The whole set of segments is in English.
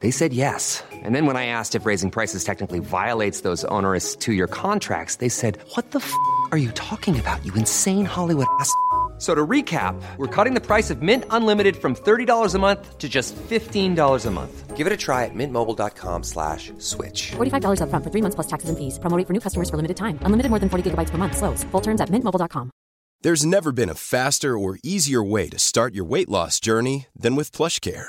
They said yes. And then when I asked if raising prices technically violates those onerous two year contracts, they said, What the f are you talking about, you insane Hollywood ass? So to recap, we're cutting the price of Mint Unlimited from $30 a month to just $15 a month. Give it a try at mintmobile.com slash switch. $45 upfront for three months plus taxes and fees. Promo rate for new customers for limited time. Unlimited more than 40 gigabytes per month. Slows. Full terms at mintmobile.com. There's never been a faster or easier way to start your weight loss journey than with PlushCare.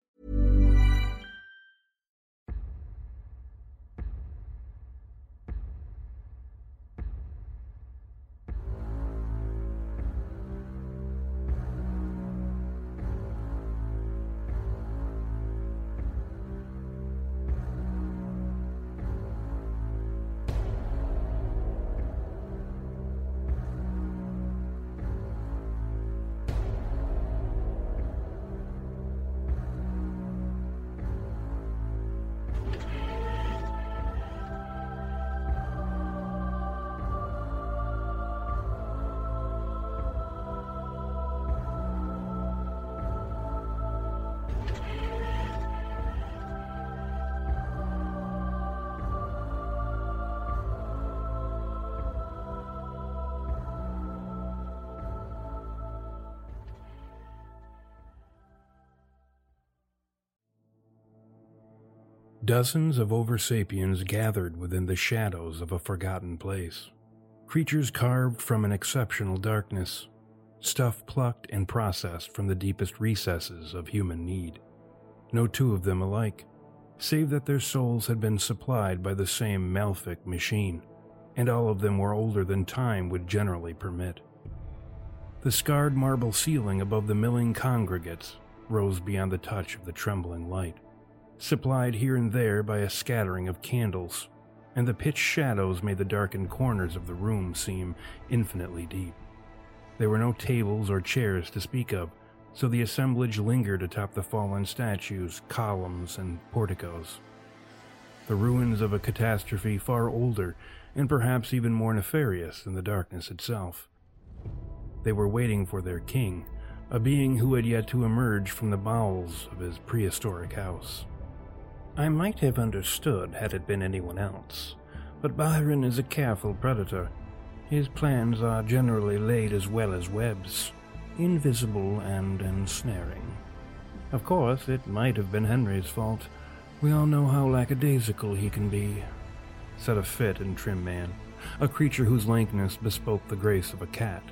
Dozens of oversapiens gathered within the shadows of a forgotten place. Creatures carved from an exceptional darkness, stuff plucked and processed from the deepest recesses of human need. No two of them alike, save that their souls had been supplied by the same Malfic machine, and all of them were older than time would generally permit. The scarred marble ceiling above the milling congregates rose beyond the touch of the trembling light, supplied here and there by a scattering of candles, and the pitch shadows made the darkened corners of the room seem infinitely deep. There were no tables or chairs to speak of, so the assemblage lingered atop the fallen statues, columns, and porticos. The ruins of a catastrophe far older and perhaps even more nefarious than the darkness itself. They were waiting for their king, a being who had yet to emerge from the bowels of his prehistoric house. I might have understood had it been anyone else, but Byron is a careful predator. His plans are generally laid as well as webs, invisible and ensnaring. Of course, it might have been Henry's fault. We all know how lackadaisical he can be, said a fit and trim man, a creature whose lankness bespoke the grace of a cat.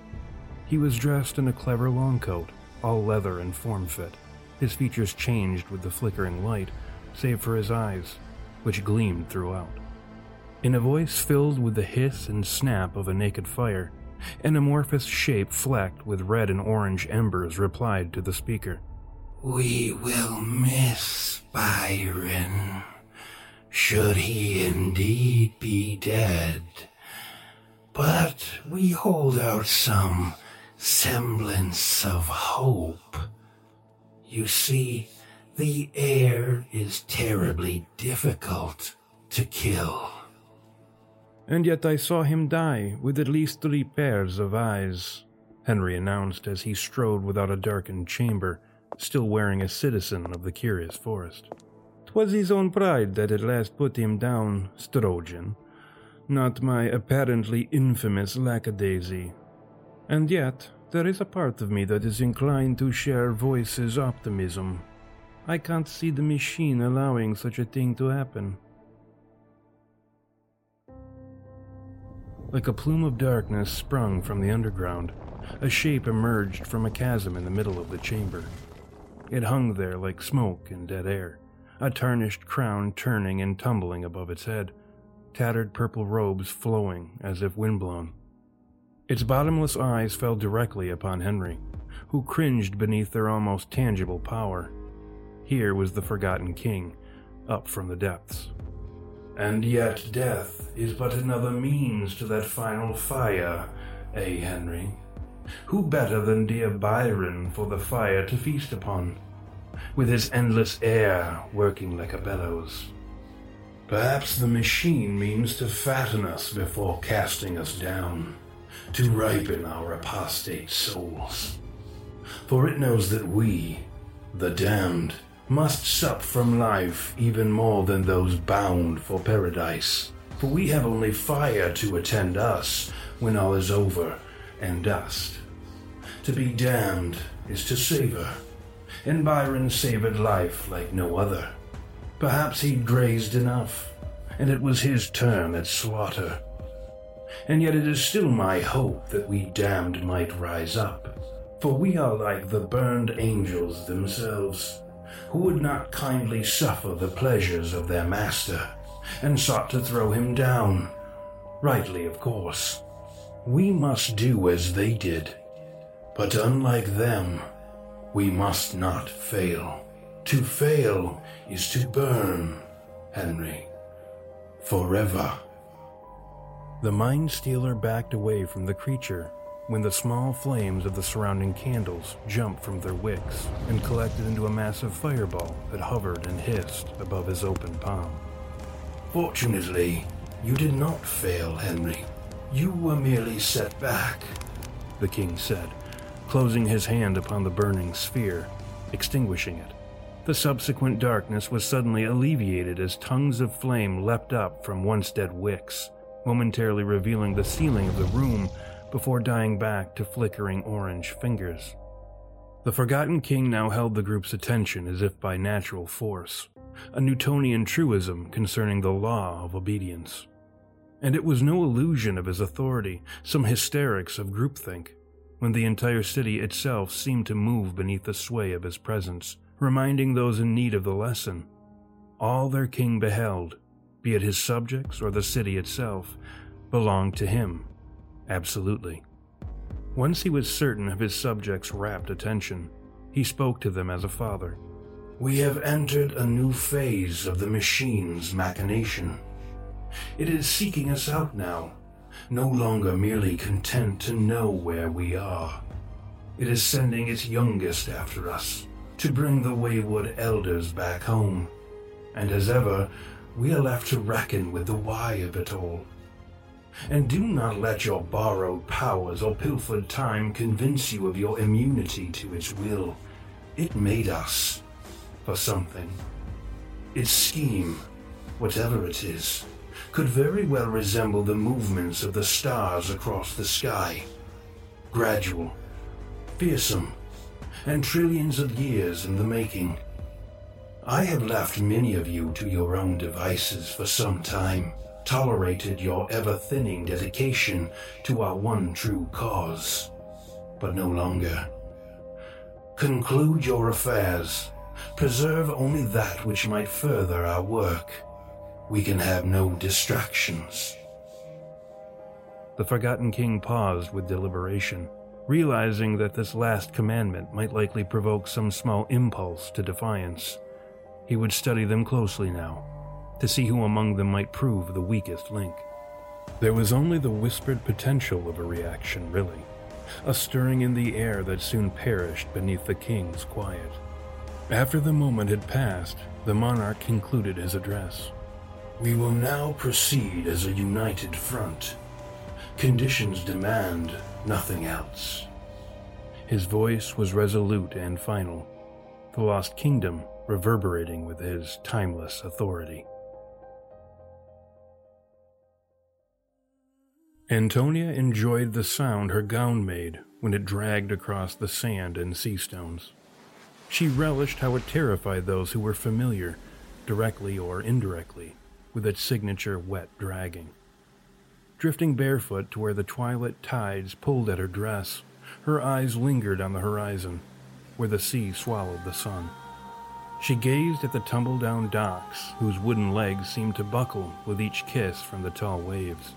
He was dressed in a clever long coat, all leather and form fit. His features changed with the flickering light, save for his eyes, which gleamed throughout. In a voice filled with the hiss and snap of a naked fire, an amorphous shape flecked with red and orange embers replied to the speaker. We will miss Byron, should he indeed be dead. But we hold out some semblance of hope. You see, the air is terribly difficult to kill. And yet I saw him die with at least three pairs of eyes, Henry announced as he strode without a darkened chamber, still wearing a citizen of the curious forest. 'Twas his own pride that at last put him down, Strojan, not my apparently infamous lackadaisy. And yet, there is a part of me that is inclined to share Voice's optimism. I can't see the machine allowing such a thing to happen. Like a plume of darkness sprung from the underground, a shape emerged from a chasm in the middle of the chamber. It hung there like smoke in dead air, a tarnished crown turning and tumbling above its head, tattered purple robes flowing as if windblown. Its bottomless eyes fell directly upon Henry, who cringed beneath their almost tangible power. Here was the forgotten king, up from the depths. And yet death is but another means to that final fire, eh, Henry? Who better than dear Byron for the fire to feast upon, with his endless air working like a bellows? Perhaps the machine means to fatten us before casting us down, to ripen our apostate souls. For it knows that we, the damned, must sup from life even more than those bound for paradise. For we have only fire to attend us when all is over and dust. To be damned is to savor, and Byron savored life like no other. Perhaps he'd grazed enough, and it was his turn at slaughter. And yet it is still my hope that we damned might rise up, for we are like the burned angels themselves who would not kindly suffer the pleasures of their master, and sought to throw him down. Rightly, of course. We must do as they did. But unlike them, we must not fail. To fail is to burn, Henry. Forever. The mind stealer backed away from the creature when the small flames of the surrounding candles jumped from their wicks and collected into a massive fireball that hovered and hissed above his open palm. Fortunately, you did not fail, Henry. You were merely set back, the king said, closing his hand upon the burning sphere, extinguishing it. The subsequent darkness was suddenly alleviated as tongues of flame leapt up from once dead wicks, momentarily revealing the ceiling of the room before dying back to flickering orange fingers. The Forgotten King now held the group's attention as if by natural force, a Newtonian truism concerning the law of obedience. And it was no illusion of his authority, some hysterics of groupthink, when the entire city itself seemed to move beneath the sway of his presence, reminding those in need of the lesson. All their king beheld, be it his subjects or the city itself, belonged to him. Absolutely. Once he was certain of his subjects' rapt attention, he spoke to them as a father. We have entered a new phase of the machine's machination. It is seeking us out now, no longer merely content to know where we are. It is sending its youngest after us to bring the wayward elders back home. And as ever, we are left to reckon with the why of it all. And do not let your borrowed powers or pilfered time convince you of your immunity to its will. It made us for something. Its scheme, whatever it is, could very well resemble the movements of the stars across the sky. Gradual, fearsome, and trillions of years in the making. I have left many of you to your own devices for some time, tolerated your ever thinning dedication to our one true cause, but no longer. Conclude your affairs, preserve only that which might further our work. We can have no distractions. The Forgotten King paused with deliberation, realizing that this last commandment might likely provoke some small impulse to defiance. He would study them closely now, to see who among them might prove the weakest link. There was only the whispered potential of a reaction, really, a stirring in the air that soon perished beneath the king's quiet. After the moment had passed, the monarch concluded his address. We will now proceed as a united front. Conditions demand nothing else. His voice was resolute and final, the Lost Kingdom reverberating with his timeless authority. Antonia enjoyed the sound her gown made when it dragged across the sand and sea stones. She relished how it terrified those who were familiar, directly or indirectly, with its signature wet dragging. Drifting barefoot to where the twilight tides pulled at her dress, her eyes lingered on the horizon, where the sea swallowed the sun. She gazed at the tumble down docks, whose wooden legs seemed to buckle with each kiss from the tall waves,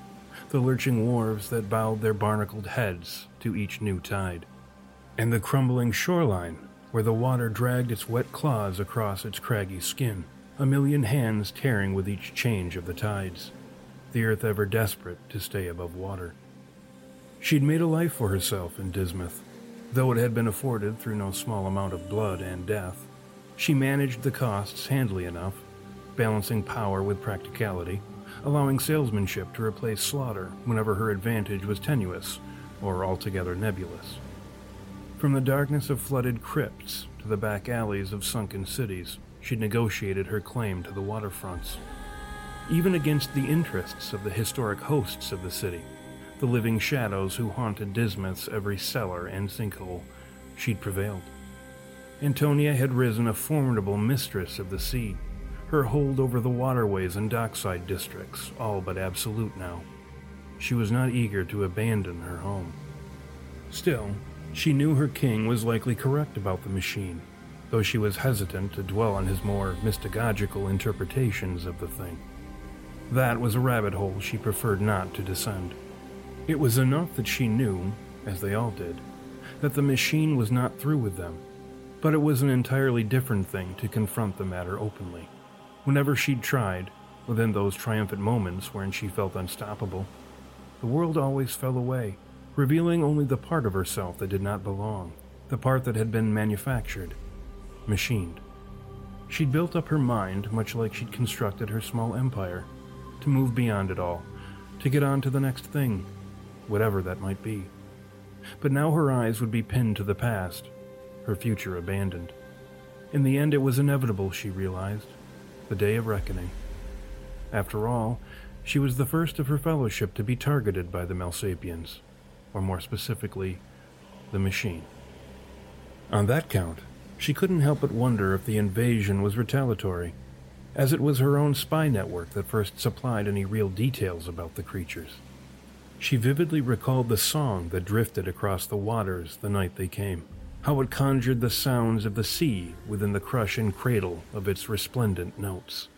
the lurching wharves that bowed their barnacled heads to each new tide, and the crumbling shoreline where the water dragged its wet claws across its craggy skin, a million hands tearing with each change of the tides, the earth ever desperate to stay above water. She'd made a life for herself in Dismuth, though it had been afforded through no small amount of blood and death. She managed the costs handily enough, balancing power with practicality, allowing salesmanship to replace slaughter whenever her advantage was tenuous or altogether nebulous. From the darkness of flooded crypts to the back alleys of sunken cities, she'd negotiated her claim to the waterfronts. Even against the interests of the historic hosts of the city, the living shadows who haunted Dismuth's every cellar and sinkhole, she'd prevailed. Antonia had risen a formidable mistress of the sea, her hold over the waterways and dockside districts all but absolute now. She was not eager to abandon her home. Still, she knew her king was likely correct about the machine, though she was hesitant to dwell on his more mystagogical interpretations of the thing. That was a rabbit hole she preferred not to descend. It was enough that she knew, as they all did, that the machine was not through with them, but it was an entirely different thing to confront the matter openly. Whenever she'd tried, within those triumphant moments wherein she felt unstoppable, the world always fell away revealing only the part of herself that did not belong, the part that had been manufactured, machined. She'd built up her mind much like she'd constructed her small empire, to move beyond it all, to get on to the next thing, whatever that might be. But now her eyes would be pinned to the past, her future abandoned. In the end, it was inevitable, she realized, the day of reckoning. After all, she was the first of her fellowship to be targeted by the Malsapians or more specifically, the machine. On that count, she couldn't help but wonder if the invasion was retaliatory, as it was her own spy network that first supplied any real details about the creatures. She vividly recalled the song that drifted across the waters the night they came, how it conjured the sounds of the sea within the crush and cradle of its resplendent notes.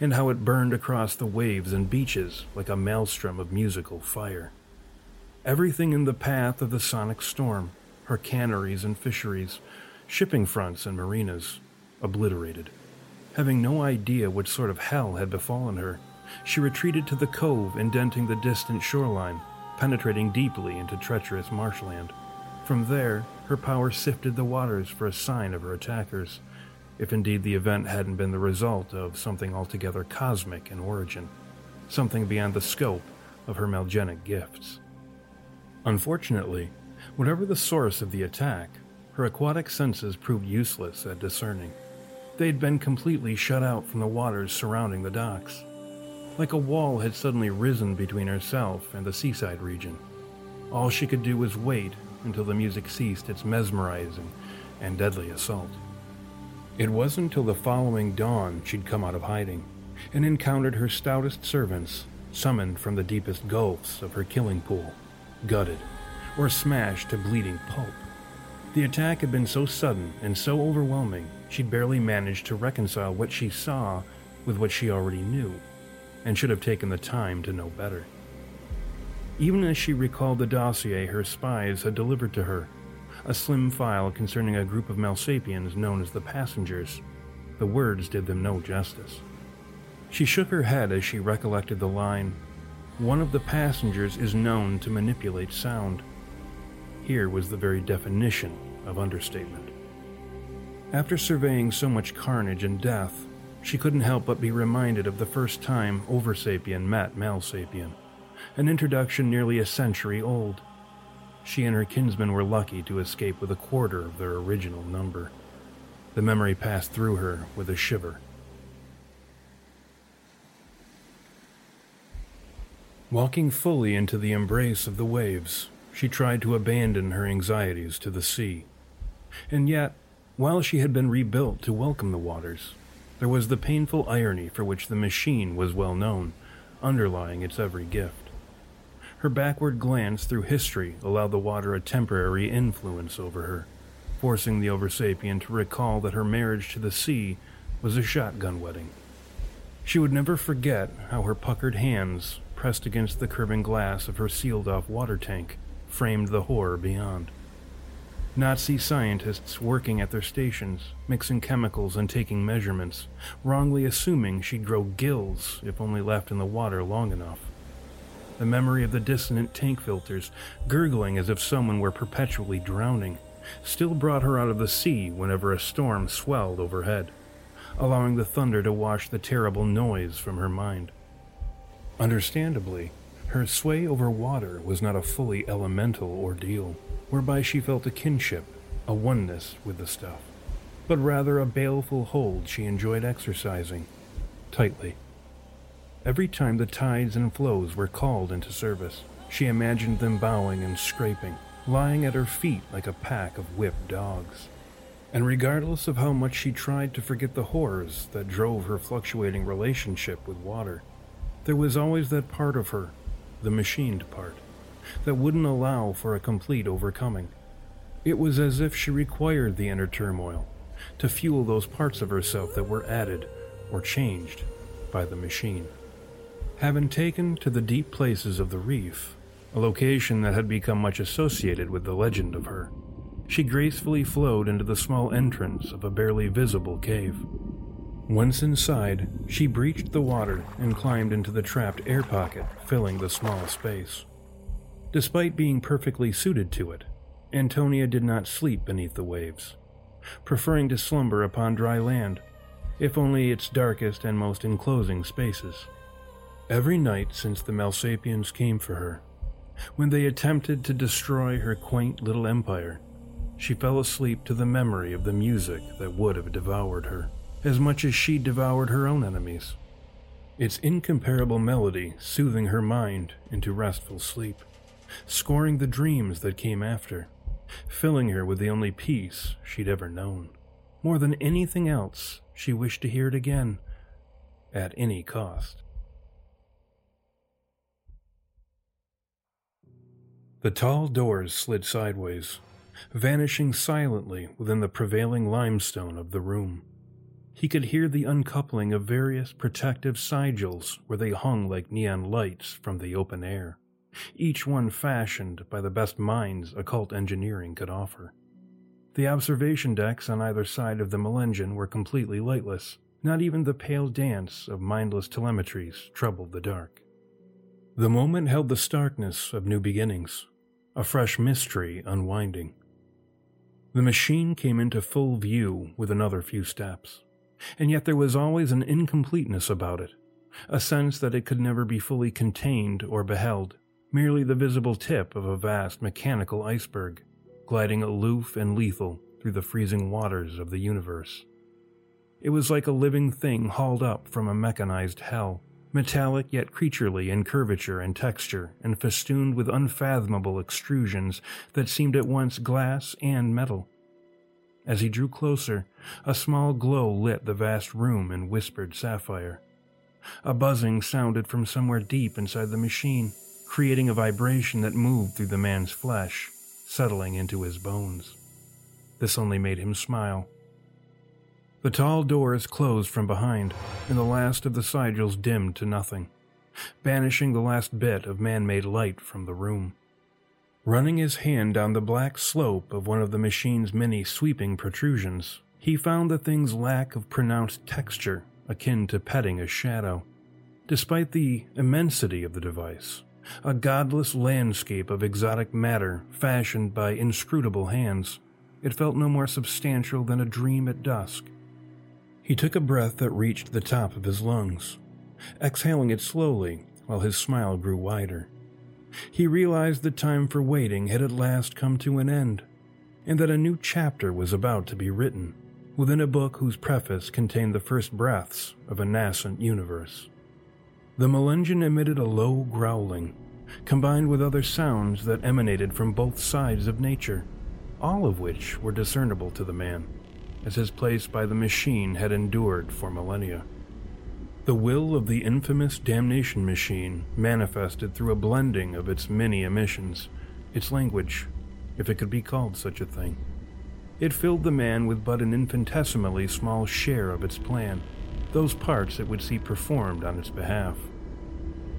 and how it burned across the waves and beaches like a maelstrom of musical fire. Everything in the path of the sonic storm, her canneries and fisheries, shipping fronts and marinas, obliterated. Having no idea what sort of hell had befallen her, she retreated to the cove indenting the distant shoreline, penetrating deeply into treacherous marshland. From there, her power sifted the waters for a sign of her attackers, if indeed the event hadn't been the result of something altogether cosmic in origin, something beyond the scope of her Melgenic gifts. Unfortunately, whatever the source of the attack, her aquatic senses proved useless at discerning. They'd been completely shut out from the waters surrounding the docks. Like a wall had suddenly risen between herself and the seaside region. All she could do was wait until the music ceased its mesmerizing and deadly assault. It wasn't until the following dawn she'd come out of hiding and encountered her stoutest servants, summoned from the deepest gulfs of her killing pool, gutted, or smashed to bleeding pulp. The attack had been so sudden and so overwhelming, she'd barely managed to reconcile what she saw with what she already knew, and should have taken the time to know better. Even as she recalled the dossier her spies had delivered to her, a slim file concerning a group of Malsapians known as the Passengers, the words did them no justice. She shook her head as she recollected the line One of the passengers is known to manipulate sound. Here was the very definition of understatement. After surveying so much carnage and death, she couldn't help but be reminded of the first time Oversapien met Malsapien, an introduction nearly a century old. She and her kinsmen were lucky to escape with a quarter of their original number. The memory passed through her with a shiver. Walking fully into the embrace of the waves, she tried to abandon her anxieties to the sea. And yet, while she had been rebuilt to welcome the waters, there was the painful irony for which the machine was well known, underlying its every gift. Her backward glance through history allowed the water a temporary influence over her, forcing the Oversapien to recall that her marriage to the sea was a shotgun wedding. She would never forget how her puckered hands, pressed against the curving glass of her sealed off water tank, framed the horror beyond. Nazi scientists working at their stations, mixing chemicals and taking measurements, wrongly assuming she'd grow gills if only left in the water long enough. The memory of the dissonant tank filters, gurgling as if someone were perpetually drowning, still brought her out of the sea whenever a storm swelled overhead, allowing the thunder to wash the terrible noise from her mind. Understandably, her sway over water was not a fully elemental ordeal, whereby she felt a kinship, a oneness with the stuff, but rather a baleful hold she enjoyed exercising, tightly. Every time the tides and flows were called into service, she imagined them bowing and scraping, lying at her feet like a pack of whipped dogs. And regardless of how much she tried to forget the horrors that drove her fluctuating relationship with water, there was always that part of her the machined part, that wouldn't allow for a complete overcoming. It was as if she required the inner turmoil to fuel those parts of herself that were added or changed by the machine. Having taken to the deep places of the reef, a location that had become much associated with the legend of her, she gracefully flowed into the small entrance of a barely visible cave. Once inside, she breached the water and climbed into the trapped air pocket, filling the small space. Despite being perfectly suited to it, Antonia did not sleep beneath the waves, preferring to slumber upon dry land, if only its darkest and most enclosing spaces. Every night since the Malsapians came for her, when they attempted to destroy her quaint little empire, she fell asleep to the memory of the music that would have devoured her as much as she devoured her own enemies. Its incomparable melody soothing her mind into restful sleep, scoring the dreams that came after, filling her with the only peace she'd ever known. More than anything else, she wished to hear it again, at any cost. The tall doors slid sideways, vanishing silently within the prevailing limestone of the room. He could hear the uncoupling of various protective sigils where they hung like neon lights from the open air, each one fashioned by the best minds occult engineering could offer. The observation decks on either side of the Melengen were completely lightless. Not even the pale dance of mindless telemetries troubled the dark. The moment held the starkness of new beginnings, a fresh mystery unwinding. The machine came into full view with another few steps and yet there was always an incompleteness about it, a sense that it could never be fully contained or beheld, merely the visible tip of a vast mechanical iceberg, gliding aloof and lethal through the freezing waters of the universe. It was like a living thing hauled up from a mechanized hell, metallic yet creaturely in curvature and texture, and festooned with unfathomable extrusions that seemed at once glass and metal. As he drew closer, a small glow lit the vast room in whispered sapphire. A buzzing sounded from somewhere deep inside the machine, creating a vibration that moved through the man's flesh, settling into his bones. This only made him smile. The tall doors closed from behind, and the last of the sigils dimmed to nothing, banishing the last bit of man made light from the room. Running his hand down the black slope of one of the machine's many sweeping protrusions, he found the thing's lack of pronounced texture akin to petting a shadow. Despite the immensity of the device, a godless landscape of exotic matter fashioned by inscrutable hands, it felt no more substantial than a dream at dusk. He took a breath that reached the top of his lungs, exhaling it slowly while his smile grew wider. He realized the time for waiting had at last come to an end, and that a new chapter was about to be written within a book whose preface contained the first breaths of a nascent universe. The Melengen emitted a low growling, combined with other sounds that emanated from both sides of nature, all of which were discernible to the man, as his place by the machine had endured for millennia. The will of the infamous damnation machine manifested through a blending of its many emissions, its language, if it could be called such a thing. It filled the man with but an infinitesimally small share of its plan, those parts it would see performed on its behalf.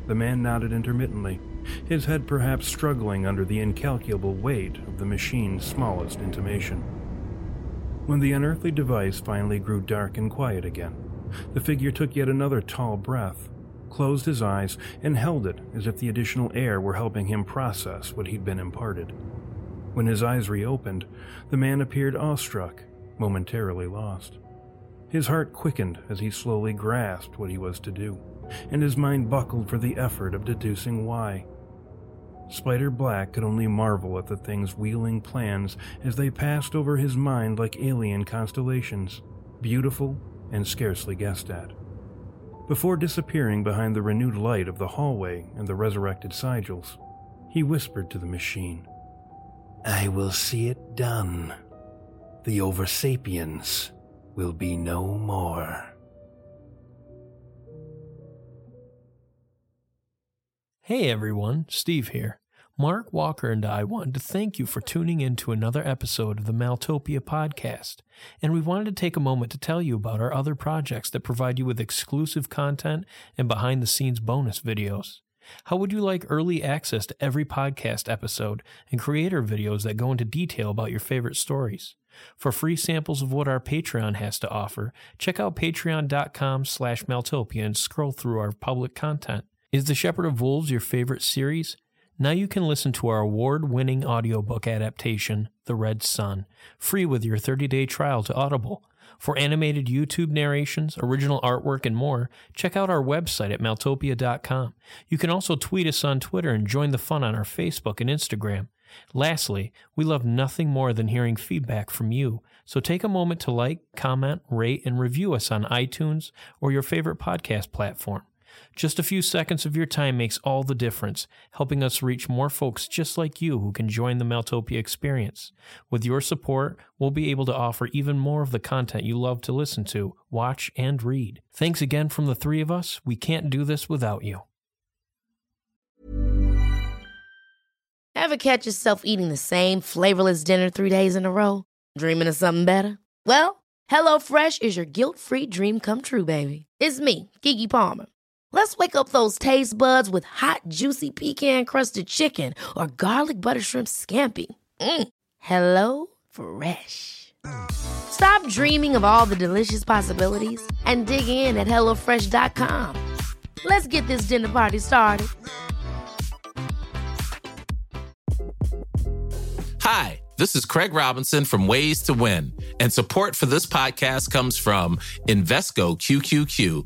The man nodded intermittently, his head perhaps struggling under the incalculable weight of the machine's smallest intimation. When the unearthly device finally grew dark and quiet again, the figure took yet another tall breath, closed his eyes, and held it as if the additional air were helping him process what he'd been imparted. When his eyes reopened, the man appeared awestruck, momentarily lost. His heart quickened as he slowly grasped what he was to do, and his mind buckled for the effort of deducing why. Spider Black could only marvel at the thing's wheeling plans as they passed over his mind like alien constellations, beautiful and scarcely guessed at. Before disappearing behind the renewed light of the hallway and the resurrected sigils, he whispered to the machine, I will see it done. The Oversapiens will be no more. Hey everyone, Steve here. Mark Walker and I wanted to thank you for tuning in to another episode of the Maltopia podcast. And we wanted to take a moment to tell you about our other projects that provide you with exclusive content and behind the scenes bonus videos. How would you like early access to every podcast episode and creator videos that go into detail about your favorite stories? For free samples of what our Patreon has to offer, check out patreon.com slash maltopia and scroll through our public content. Is The Shepherd of Wolves your favorite series? Now you can listen to our award winning audiobook adaptation, The Red Sun, free with your 30 day trial to Audible. For animated YouTube narrations, original artwork, and more, check out our website at maltopia.com. You can also tweet us on Twitter and join the fun on our Facebook and Instagram. Lastly, we love nothing more than hearing feedback from you, so take a moment to like, comment, rate, and review us on iTunes or your favorite podcast platform. Just a few seconds of your time makes all the difference, helping us reach more folks just like you who can join the Maltopia experience. With your support, we'll be able to offer even more of the content you love to listen to, watch, and read. Thanks again from the three of us. We can't do this without you. Ever catch yourself eating the same flavorless dinner three days in a row? Dreaming of something better? Well, HelloFresh is your guilt-free dream come true, baby. It's me, Keke Palmer. Let's wake up those taste buds with hot, juicy pecan-crusted chicken or garlic butter shrimp scampi. Mm. Hello Fresh. Stop dreaming of all the delicious possibilities and dig in at HelloFresh.com. Let's get this dinner party started. Hi, this is Craig Robinson from Ways to Win, and support for this podcast comes from Invesco QQQ,